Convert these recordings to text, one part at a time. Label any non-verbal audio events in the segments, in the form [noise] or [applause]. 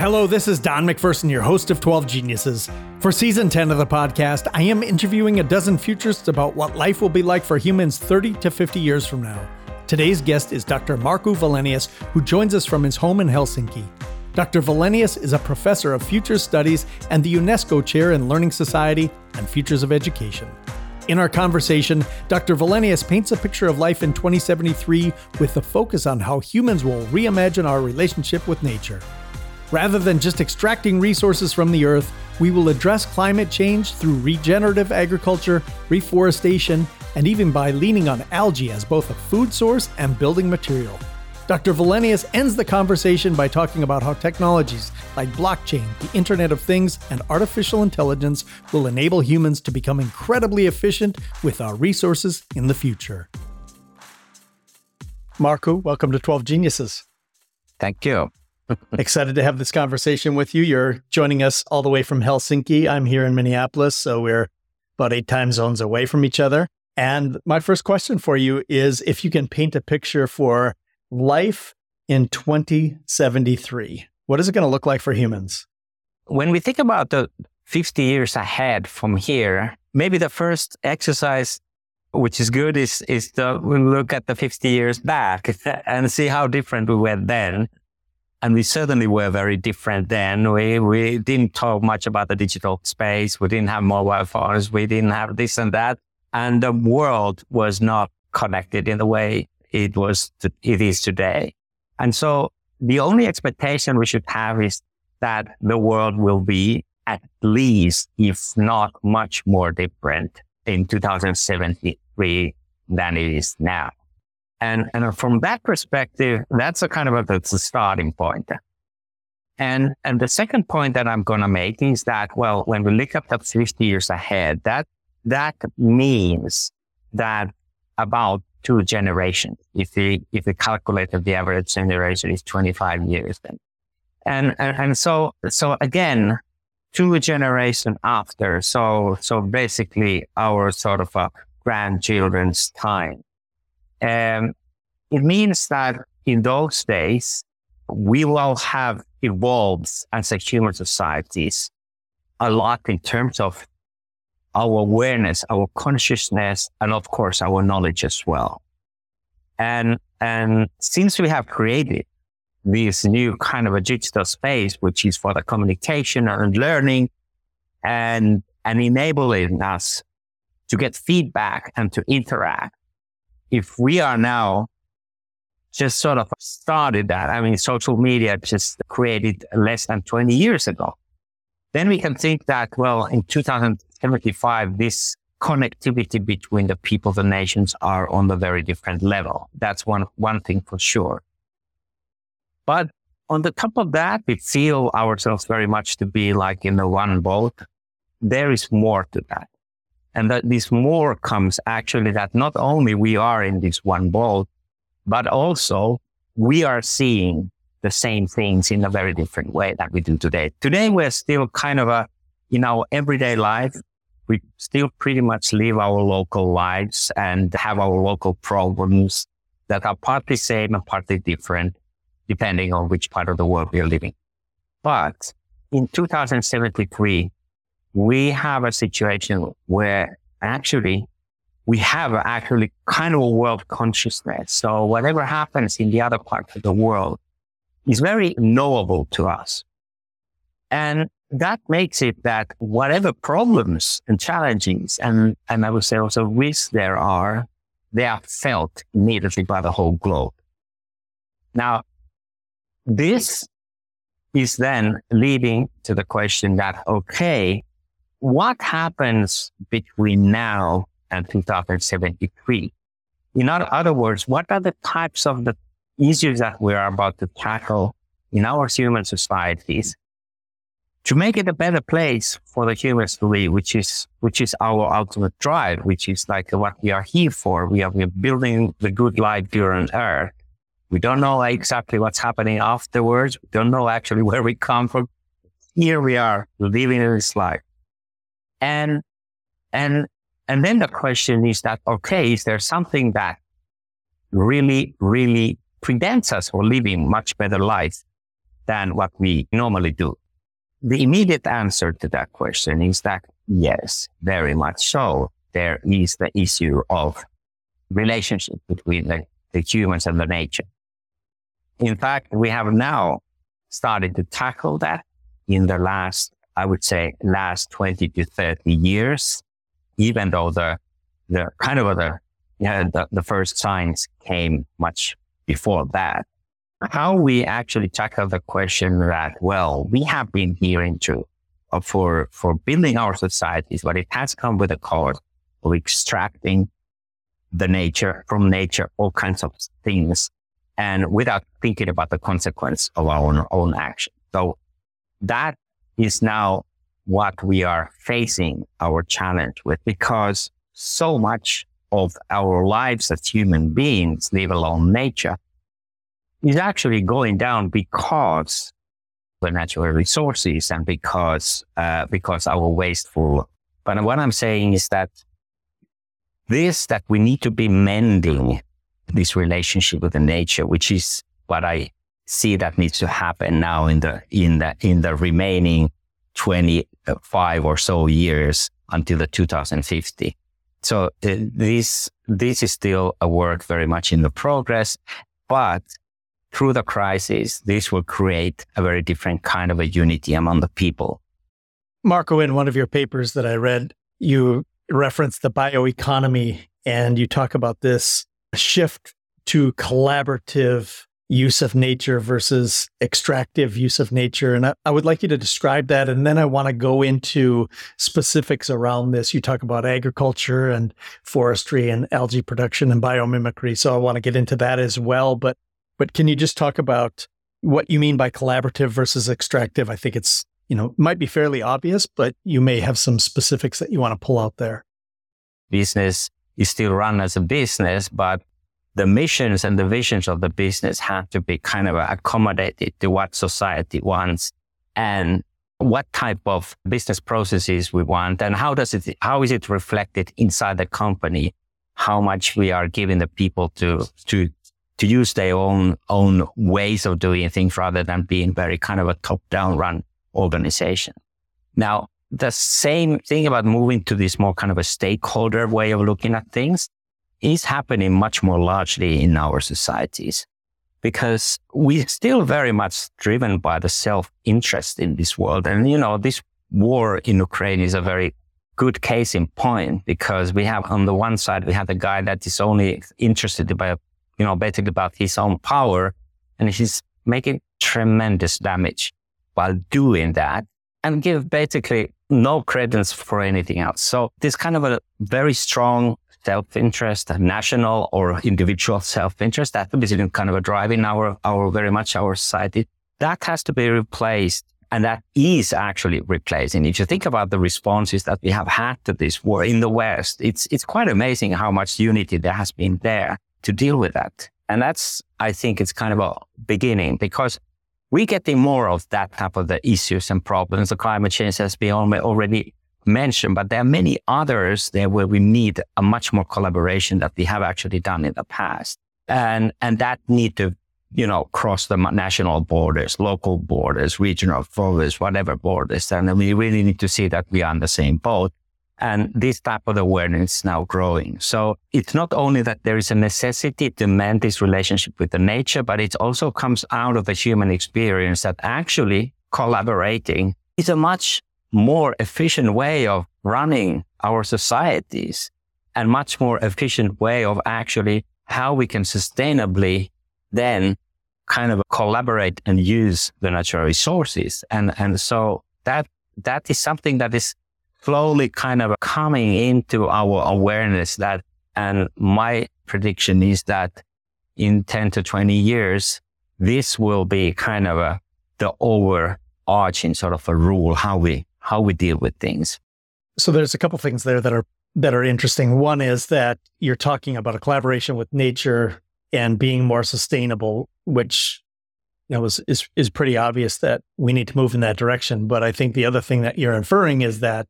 Hello, this is Don MacPherson, your host of 12 Geniuses. For season 10 of the podcast, I am interviewing a dozen futurists about what life will be like for humans 30 to 50 years from now. Today's guest is Dr. Markku Wilenius, who joins us from his home in Helsinki. Dr. Wilenius is a professor of future studies and the UNESCO Chair in Learning Society and Futures of Education. In our conversation, Dr. Wilenius paints a picture of life in 2073 with a focus on how humans will reimagine our relationship with nature. Rather than just extracting resources from the earth, we will address climate change through regenerative agriculture, reforestation, and even by leaning on algae as both a food source and building material. Dr. Wilenius ends the conversation by talking about how technologies like blockchain, the Internet of Things, and artificial intelligence will enable humans to become incredibly efficient with our resources in the future. Markku, welcome to 12 Geniuses. Thank you. Excited to have this conversation with you. You're joining us all the way from Helsinki. I'm here in Minneapolis, so we're about eight time zones away from each other. And my first question for you is if you can paint a picture for life in 2073. What is it going to look like for humans? When we think about the 50 years ahead from here, maybe the first exercise, which is good, is, is to look at the 50 years back [laughs] and see how different we were then. And we certainly were very different then. We, we didn't talk much about the digital space. We didn't have mobile phones. We didn't have this and that. And the world was not connected in the way it was, it is today. And so the only expectation we should have is that the world will be at least, if not much more different in 2073 than it is now. And, and from that perspective, that's a kind of a, that's a starting point. And, and the second point that I'm going to make is that, well, when we look up the 50 years ahead, that, that means that about two generations. If we, if we calculate the average generation is 25 years then. And, and, and so, so again, two generation after. So, so basically our sort of a grandchildren's time. Um, it means that in those days, we will have evolved as a human societies a lot in terms of our awareness, our consciousness, and of course, our knowledge as well. And, and since we have created this new kind of a digital space, which is for the communication and learning and, and enabling us to get feedback and to interact. If we are now just sort of started that, I mean, social media just created less than 20 years ago. Then we can think that, well, in 2075, this connectivity between the people, the nations are on a very different level. That's one, one thing for sure. But on the top of that, we feel ourselves very much to be like in the one boat. There is more to that. And that this more comes actually that not only we are in this one boat, but also we are seeing the same things in a very different way that we do today. Today, we're still kind of a, in our everyday life, we still pretty much live our local lives and have our local problems that are partly same and partly different, depending on which part of the world we are living. But in 2073, we have a situation where actually we have actually kind of a world consciousness. So whatever happens in the other parts of the world, is very knowable to us. And that makes it that whatever problems and challenges and, and I would say also risks there are, they are felt immediately by the whole globe. Now, this is then leading to the question that, okay, what happens between now and 2073? In other words, what are the types of the issues that we are about to tackle in our human societies to make it a better place for the humans to live, which is, which is our ultimate drive, which is like what we are here for. We are, we are building the good life here on earth. We don't know exactly what's happening afterwards. We don't know actually [laughs] where we come from. Here we are living this life. And, and, and then the question is that, okay, is there something that really, really prevents us from living much better life than what we normally do? The immediate answer to that question is that yes, very much so. There is the issue of relationship between the, the humans and the nature. In fact, we have now started to tackle that in the last, I would say, last 20 to 30 years, even though the, the kind of the, yeah, the, the first signs came much before that. How we actually tackle the question that, well, we have been hearing to uh, for, for building our societies, but it has come with a cost of extracting the nature from nature, all kinds of things and without thinking about the consequence of our own, own action. So that is now what we are facing our challenge with because so much of our lives as human beings, leave alone nature, is actually going down because the natural resources and because uh, because our wasteful. But what I'm saying is that this that we need to be mending this relationship with the nature, which is what I see that needs to happen now in the in the in the remaining 25 or so years until the 2050. So uh, this this is still a work very much in the progress, but through the crisis, this will create a very different kind of a unity among the people. Markku, in one of your papers that I read, you reference the bioeconomy and you talk about this shift to collaborative use of nature versus extractive use of nature. And I, I, would like you to describe that. And then I want to go into specifics around this. You talk about agriculture and forestry and algae production and biomimicry. So I want to get into that as well. But but can you just talk about what you mean by collaborative versus extractive? I think it's, you know, might be fairly obvious, but you may have some specifics that you want to pull out there. Business is still run as a business, but the missions and the visions of the business have to be kind of accommodated to what society wants and what type of business processes we want and how does it how is it reflected inside the company? How much we are giving the people to to to use their own own ways of doing things rather than being very kind of a top down run organization. Now the same thing about moving to this more kind of a stakeholder way of looking at things is happening much more largely in our societies because we're still very much driven by the self interest in this world. And, you know, this war in Ukraine is a very good case in point because we have on the one side, we have the guy that is only interested by, you know, basically about his own power and he's making tremendous damage while doing that and give basically no credence for anything else. So this kind of a very strong self-interest, national or individual self-interest. That is kind of a driving our, our very much our society. That has to be replaced. And that is actually replacing. If you think about the responses that we have had to this war in the West, it's, it's quite amazing how much unity there has been there to deal with that. And that's, I think it's kind of a beginning because we're getting more of that type of the issues and problems. The climate change has been already mentioned, but there are many others there where we need a much more collaboration that we have actually done in the past. And, and that need to, you know, cross the national borders, local borders, regional borders, whatever borders. And we really need to see that we are on the same boat. And this type of awareness is now growing. So it's not only that there is a necessity to mend this relationship with the nature, but it also comes out of the human experience that actually collaborating is a much more efficient way of running our societies and much more efficient way of actually how we can sustainably then kind of collaborate and use the natural resources. And, and so that, that is something that is slowly kind of coming into our awareness that, and my prediction is that in 10 to 20 years, this will be kind of a, the overarching sort of a rule, how we how we deal with things. So there's a couple things there that are that are interesting. One is that you're talking about a collaboration with nature and being more sustainable, which you know, is, is is pretty obvious that we need to move in that direction. But I think the other thing that you're inferring is that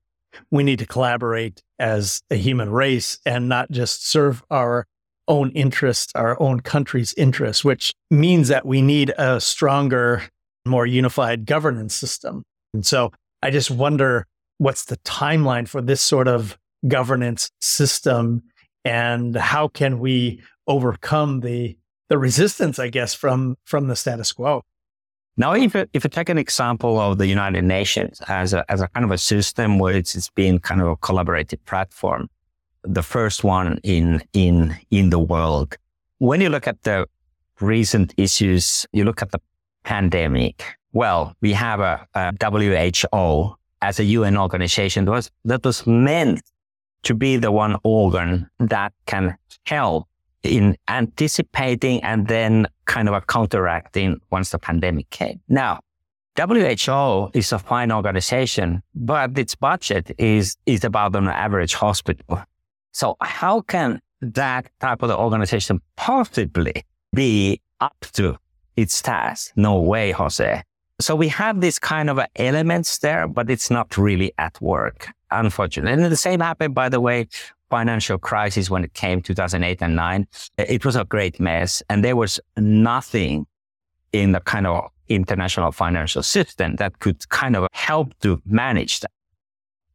we need to collaborate as a human race and not just serve our own interests, our own country's interests, which means that we need a stronger more unified governance system. And so I just wonder what's the timeline for this sort of governance system and how can we overcome the the resistance, I guess, from from the status quo. Now, if if you take an example of the United Nations as a, as a kind of a system where it's, it's been kind of a collaborative platform, the first one in, in, in the world. When you look at the recent issues, you look at the pandemic. Well, we have a, a WHO as a UN organization that was, that was meant to be the one organ that can help in anticipating and then kind of counteracting once the pandemic came. Now, WHO is a fine organization, but its budget is, is about an average hospital. So how can that type of organization possibly be up to its task? No way, Jose. So we have this kind of elements there, but it's not really at work, unfortunately. And the same happened, by the way, financial crisis when it came 2008 and 9. It was a great mess. And there was nothing in the kind of international financial system that could kind of help to manage that.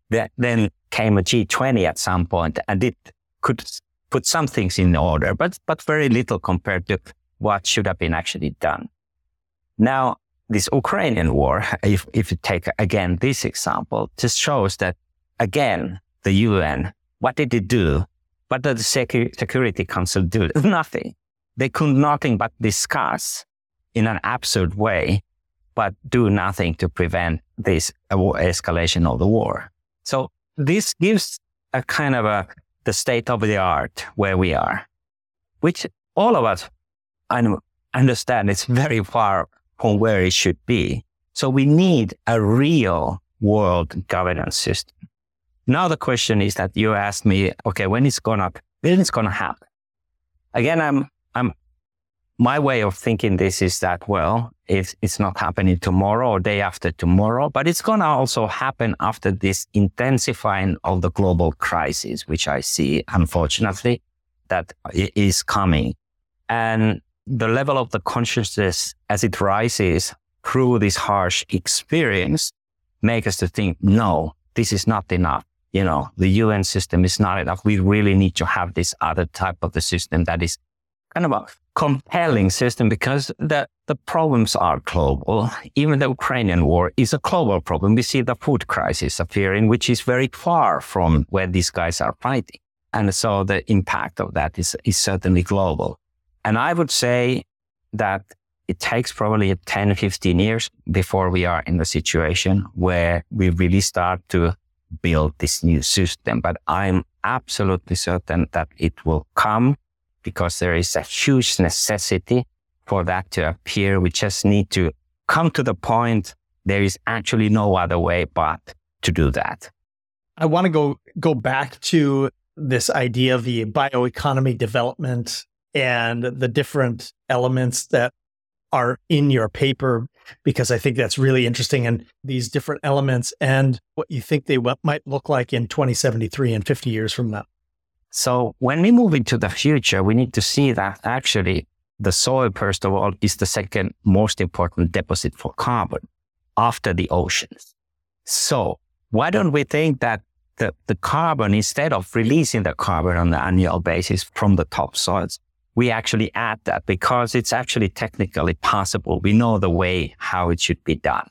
that then came a G20 at some point and it could put some things in order, but, but very little compared to what should have been actually done. Now, this Ukrainian war, if, if you take again this example, just shows that again, the UN, what did it do? What did the Security Council do? [laughs] Nothing. They could nothing but discuss in an absurd way, but do nothing to prevent this uh, escalation of the war. So this gives a kind of a, the state of the art where we are, which all of us I understand it's very far from where it should be. So we need a real world governance system. Now the question is that you asked me, okay, when it's gonna, when it's gonna happen? Again, I'm, I'm, my way of thinking this is that, well, it's, it's not happening tomorrow or day after tomorrow, but it's to also happen after this intensifying of the global crisis, which I see, unfortunately, that is coming. And the level of the consciousness as it rises through this harsh experience make us to think, no, this is not enough. You know, the UN system is not enough. We really need to have this other type of the system that is kind of a compelling system because the, the problems are global. Even the Ukrainian war is a global problem. We see the food crisis appearing, which is very far from where these guys are fighting. And so the impact of that is, is certainly global. And I would say that it takes probably 10, 15 years before we are in the situation where we really start to build this new system. But I'm absolutely certain that it will come because there is a huge necessity for that to appear. We just need to come to the point. There is actually no other way but to do that. I want to go, go back to this idea of the bioeconomy development and the different elements that are in your paper, because I think that's really interesting. And these different elements and what you think they might look like in 2073 and 50 years from now. So when we move into the future, we need to see that actually the soil, first of all, is the second most important deposit for carbon after the oceans. So why don't we think that the, the carbon, instead of releasing the carbon on an annual basis from the topsoils, we actually add that because it's actually technically possible. We know the way how it should be done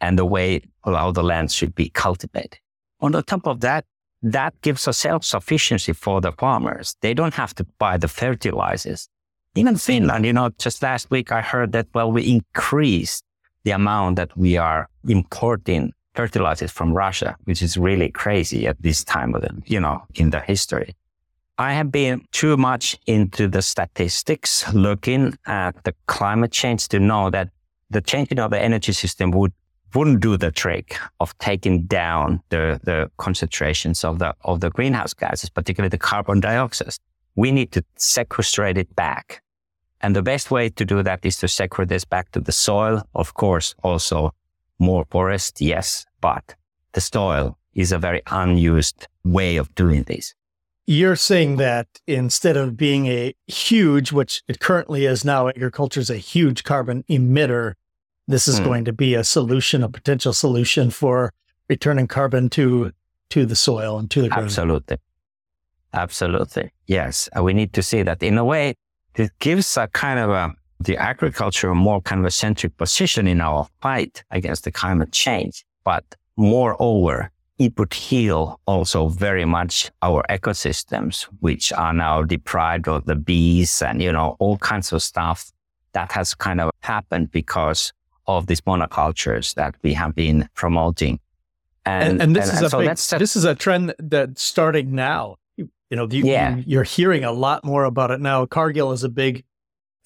and the way how the land should be cultivated. On the top of that, that gives a self-sufficiency for the farmers. They don't have to buy the fertilizers. Even Finland, you know, just last week I heard that, well, we increased the amount that we are importing fertilizers from Russia, which is really crazy at this time of the, you know, in the history. I have been too much into the statistics looking at the climate change to know that the changing of the energy system would wouldn't do the trick of taking down the, the concentrations of the, of the greenhouse gases, particularly the carbon dioxide. We need to sequestrate it back. And the best way to do that is to sequestrate this back to the soil. Of course, also more forest. Yes, but the soil is a very unused way of doing this. You're saying that instead of being a huge, which it currently is now, agriculture is a huge carbon emitter, this is mm. going to be a solution, a potential solution for returning carbon to to the soil and to the ground. Absolutely. Absolutely. Yes. We need to see that in a way, it gives a kind of a, the agriculture more kind of a centric position in our fight against the climate change. But moreover, it would heal also very much our ecosystems, which are now deprived of the bees and, you know, all kinds of stuff that has kind of happened because of these monocultures that we have been promoting. And, and, and this and, is a so big, this is a trend that's starting now. You know, you, yeah. you're hearing a lot more about it now. Cargill is a big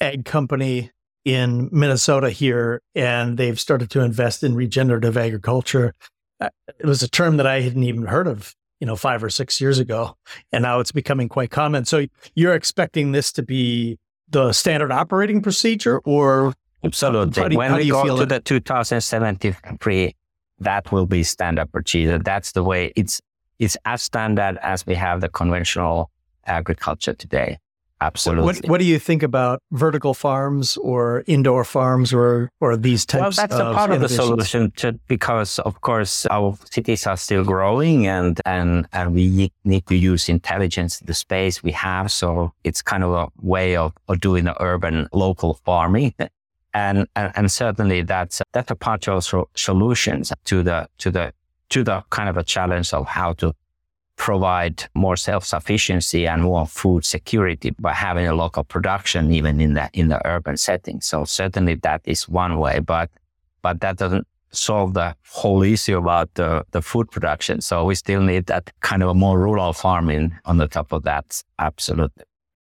egg company in Minnesota here, and they've started to invest in regenerative agriculture. It was a term that I hadn't even heard of, you know, five or six years ago, and now it's becoming quite common. So you're expecting this to be the standard operating procedure, or absolutely do, when we go to it? the 2073, that will be standard procedure. That's the way it's it's as standard as we have the conventional agriculture today. Absolutely. What, what do you think about vertical farms or indoor farms or or these types? Of things? Well, that's a part of the solution to, because, of course, our cities are still growing and and and we need to use intelligence the space we have. So it's kind of a way of, of doing the urban local farming. And, and, and certainly that's that's a part of solutions to the to the to the kind of a challenge of how to provide more self-sufficiency and more food security by having a local production even in the in the urban setting. So certainly that is one way, but but that doesn't solve the whole issue about the, the food production. So we still need that kind of a more rural farming on the top of that. Absolutely.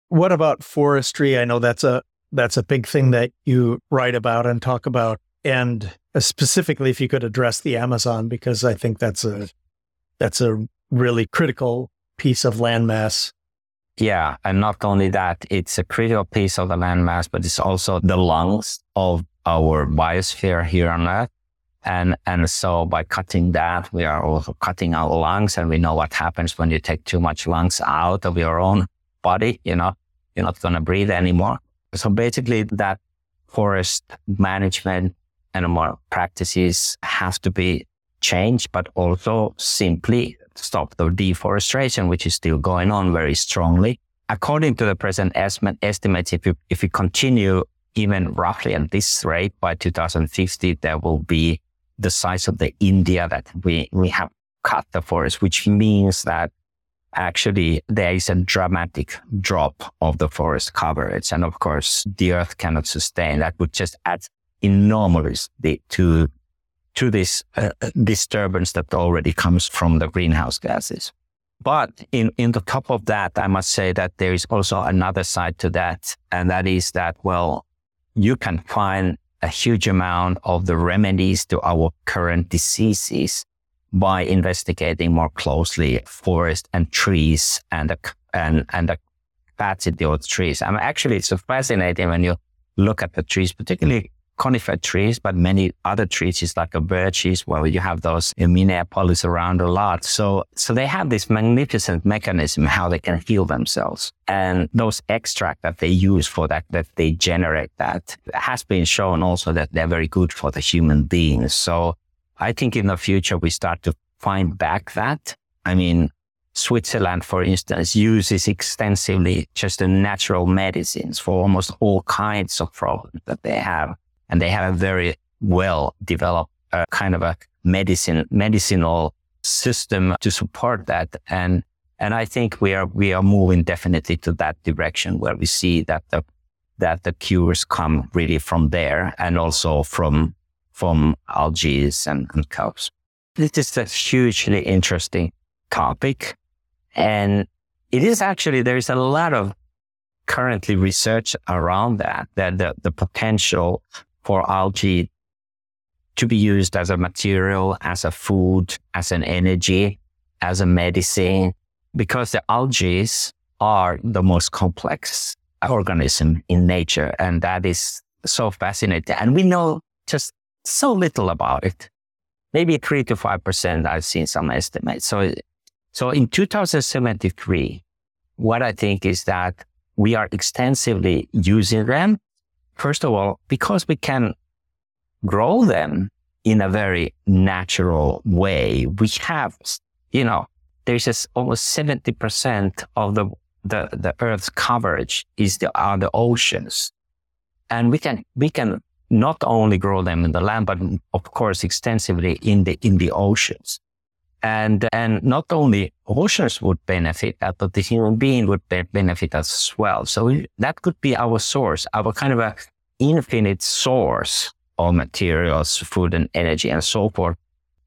What about forestry? I know that's a that's a big thing that you write about and talk about. And specifically, if you could address the Amazon, because I think that's a that's a really critical piece of landmass. Yeah, and not only that, it's a critical piece of the landmass, but it's also the lungs of our biosphere here on Earth. And and so by cutting that, we are also cutting our lungs, and we know what happens when you take too much lungs out of your own body. You know, you're not going to breathe anymore. So basically, that forest management and more practices have to be changed, but also simply stop the deforestation, which is still going on very strongly. According to the present estimate, estimates, if you, if you continue even roughly at this rate by 2050, there will be the size of the India that we, we have cut the forest, which means that actually there is a dramatic drop of the forest coverage. And of course, the earth cannot sustain that would just add enormously to to this uh, disturbance that already comes from the greenhouse gases. But in, in the top of that, I must say that there is also another side to that. And that is that, well, you can find a huge amount of the remedies to our current diseases by investigating more closely forest and trees and the, and, and the capacity of trees. I mean, actually, it's fascinating when you look at the trees, particularly conifer trees, but many other trees is like a birches Well, you have those in Minneapolis around a lot. So, so they have this magnificent mechanism how they can heal themselves. And those extract that they use for that, that they generate that has been shown also that they're very good for the human beings. So I think in the future we start to find back that. I mean, Switzerland, for instance, uses extensively just the natural medicines for almost all kinds of problems that they have and they have a very well developed uh, kind of a medicine medicinal system to support that and and I think we are we are moving definitely to that direction where we see that the that the cures come really from there and also from from algae and, and. This is a hugely interesting topic. And it is actually, there is a lot of currently research around that, that the, the potential for algae to be used as a material, as a food, as an energy, as a medicine, because the algae are the most complex organism in nature. And that is so fascinating. And we know just so little about it. Maybe three to 5%. I've seen some estimates. So, so in 2073, what I think is that we are extensively using them First of all, because we can grow them in a very natural way. We have, you know, there's just almost 70% of the, the, the earth's coverage is the, are the oceans. And we can, we can not only grow them in the land, but of course extensively in the, in the oceans. And, and not only oceans would benefit that, but the human being would benefit as well. So that could be our source, our kind of a infinite source of materials, food and energy and so forth,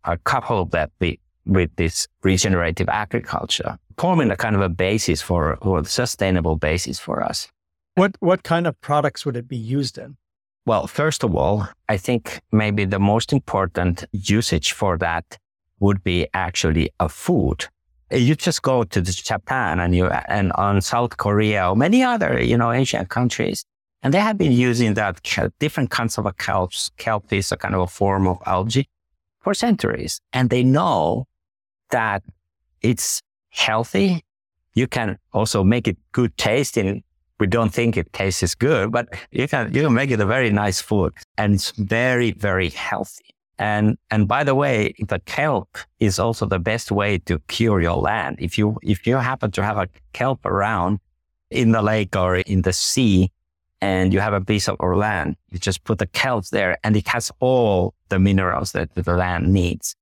are coupled that with, with this regenerative agriculture, forming a kind of a basis for, or a sustainable basis for us. What, what kind of products would it be used in? Well, first of all, I think maybe the most important usage for that would be actually a food. You just go to Japan and you and on South Korea or many other, you know, Asian countries, and they have been using that different kinds of kelp. Kelp is a kind of a form of algae for centuries, and they know that it's healthy. You can also make it good tasting we don't think it tastes good, but you can you can make it a very nice food, and it's very very healthy. And and by the way, the kelp is also the best way to cure your land. If you if you happen to have a kelp around in the lake or in the sea, and you have a piece of land, you just put the kelp there, and it has all the minerals that the land needs.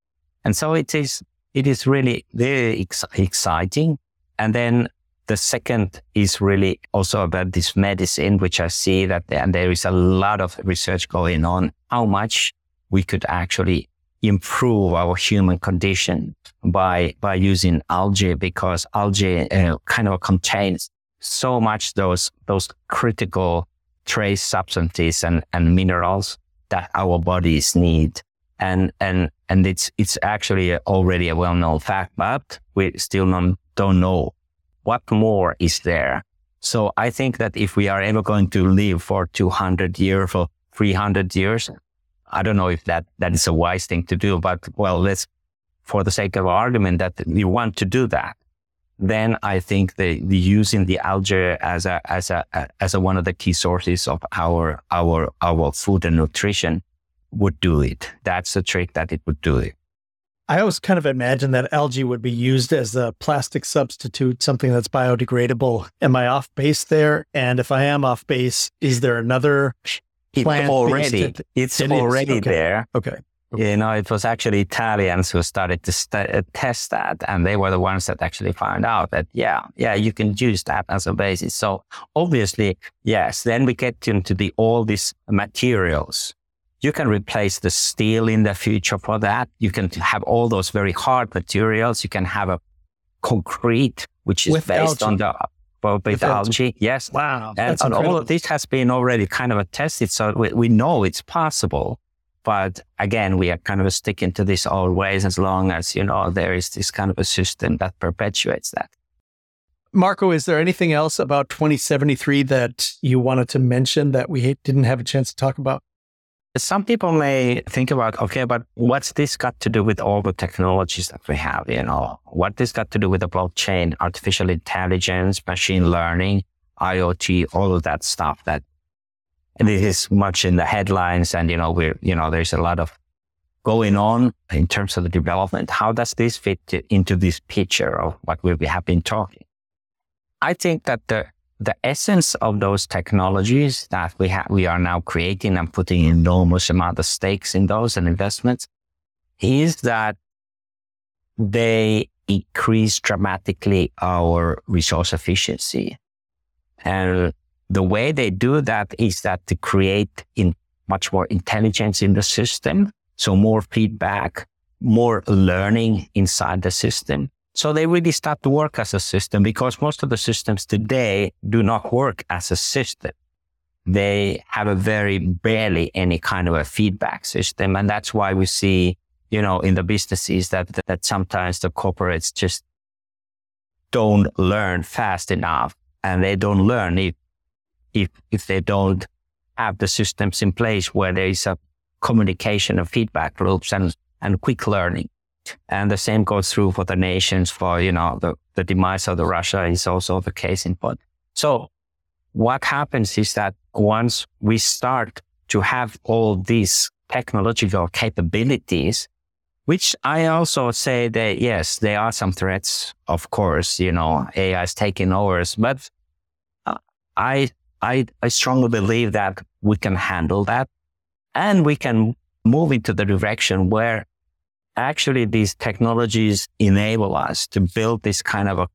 And so it is it is really very ex- exciting. And then the second is really also about this medicine, which I see that and there is a lot of research going on how much we could actually improve our human condition by by using algae because algae uh, kind of contains so much those those critical trace substances and, and minerals that our bodies need and and and it's it's actually already a well-known fact but we still don't, don't know what more is there? So I think that if we are ever going to live for 200 years, or 300 years, I don't know if that, that is a wise thing to do, but well, let's, for the sake of argument that you want to do that, then I think the, the using the algae as a, as a, as a, one of the key sources of our, our, our food and nutrition would do it. That's the trick that it would do it. I always kind of imagine that algae would be used as a plastic substitute, something that's biodegradable. Am I off base there? And if I am off base, is there another plant already? It's it already okay. there. Okay. You know, it was actually Italians who started to st- uh, test that, and they were the ones that actually found out that yeah, yeah, you can use that as a basis. So obviously, yes. Then we get into the all these materials you can replace the steel in the future for that. You can have all those very hard materials. You can have a concrete, which is based on the well, with, with algae. algae. Yes. Wow. And, and all of this has been already kind of tested. So uh, we, we know it's possible. But again, we are kind of sticking to this old ways as long as, you know, there is this kind of a system that perpetuates that. Markku, is there anything else about 2073 that you wanted to mention that we didn't have a chance to talk about? Some people may think about, okay, but what's this got to do with all the technologies that we have? You know, what this got to do with the blockchain, artificial intelligence, machine learning, IoT, all of that stuff that this is much in the headlines. And, you know, we're, you know, there's a lot of going on in terms of the development. How does this fit into this picture of what we have been talking? I think that the the essence of those technologies that we have, we are now creating and putting enormous amount of stakes in those and investments is that they increase dramatically our resource efficiency. And the way they do that is that to create in much more intelligence in the system. So more feedback, more learning inside the system. So they really start to work as a system because most of the systems today do not work as a system. They have a very barely any kind of a feedback system. And that's why we see, you know, in the businesses that, that sometimes the corporates just don't learn fast enough and they don't learn if, if, if they don't have the systems in place where there is a communication of feedback loops and, and quick learning. And the same goes through for the nations for, you know, the, the demise of the Russia is also the case in point. So what happens is that once we start to have all these technological capabilities, which I also say that yes, there are some threats. Of course, you know, AI is taking over, but I, I, I strongly believe that we can handle that and we can move into the direction where actually these technologies enable us to build this kind of a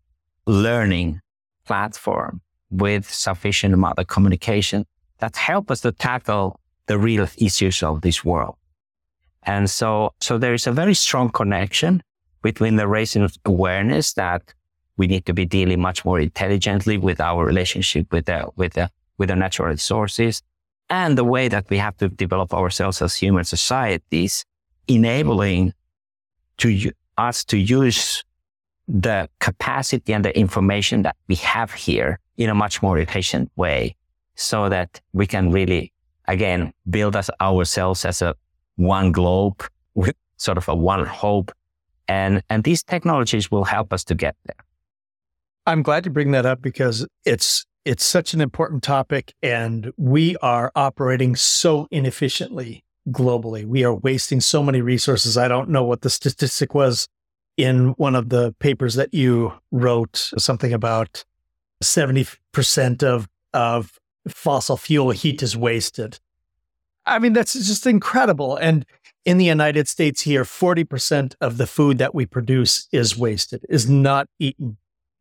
learning platform with sufficient amount of communication that help us to tackle the real issues of this world. And so, so there is a very strong connection between the raising awareness that we need to be dealing much more intelligently with our relationship with the, with the, with the natural resources and the way that we have to develop ourselves as human societies, enabling to us to use the capacity and the information that we have here in a much more efficient way so that we can really, again, build us ourselves as a one globe [laughs] with sort of a one hope. And, and these technologies will help us to get there. I'm glad to bring that up because it's it's such an important topic and we are operating so inefficiently globally. We are wasting so many resources. I don't know what the statistic was in one of the papers that you wrote, something about 70% of, of fossil fuel heat is wasted. I mean, that's just incredible. And in the United States here, 40% of the food that we produce is wasted, is not eaten.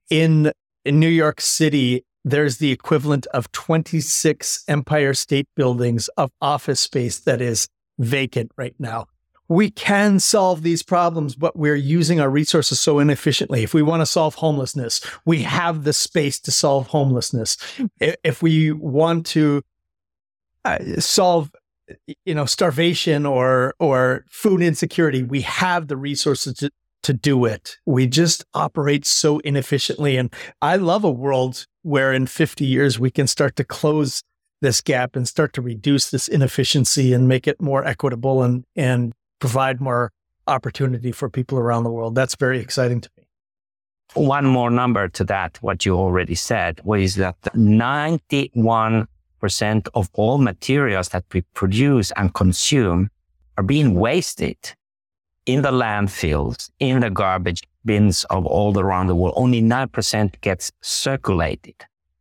In, in New York City, there's the equivalent of 26 Empire State Buildings of office space that is vacant right now. We can solve these problems, but we're using our resources so inefficiently. If we want to solve homelessness, we have the space to solve homelessness. If we want to uh, solve you know starvation or or food insecurity we have the resources to, to do it we just operate so inefficiently and i love a world where in 50 years we can start to close this gap and start to reduce this inefficiency and make it more equitable and and provide more opportunity for people around the world. That's very exciting to me. One more number to that, what you already said, was that 91% of all materials that we produce and consume are being wasted in the landfills, in the garbage bins of all around the world, only 9% gets circulated.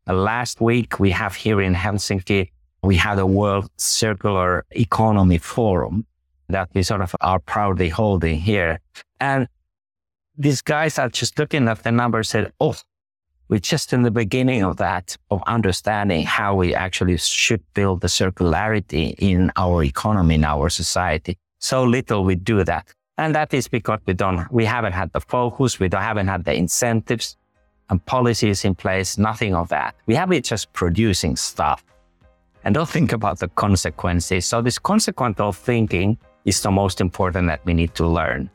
Last week, we have here in Helsinki, we had a World Circular Economy Forum that we sort of are proudly holding here. And these guys are just looking at the numbers said, oh, we're just in the beginning of that, of understanding how we actually should build the circularity in our economy, in our society. So little we do that. And that is because we don't, we haven't had the focus, we don't, haven't had the incentives and policies in place, nothing of that. We have it just producing stuff and don't think about the consequences. So this consequential thinking is the most important that we need to learn.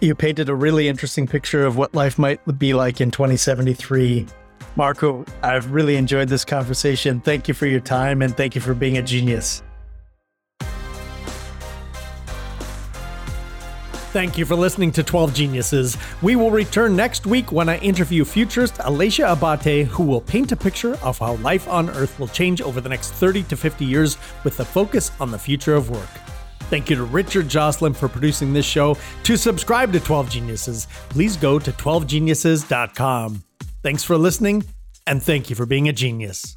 You painted a really interesting picture of what life might be like in 2073. Markku, I've really enjoyed this conversation. Thank you for your time and thank you for being a genius. Thank you for listening to 12 Geniuses. We will return next week when I interview futurist Alicia Abate, who will paint a picture of how life on Earth will change over the next 30 to 50 years with a focus on the future of work. Thank you to Richard Jocelyn for producing this show. To subscribe to 12 Geniuses, please go to 12geniuses.com. Thanks for listening, and thank you for being a genius.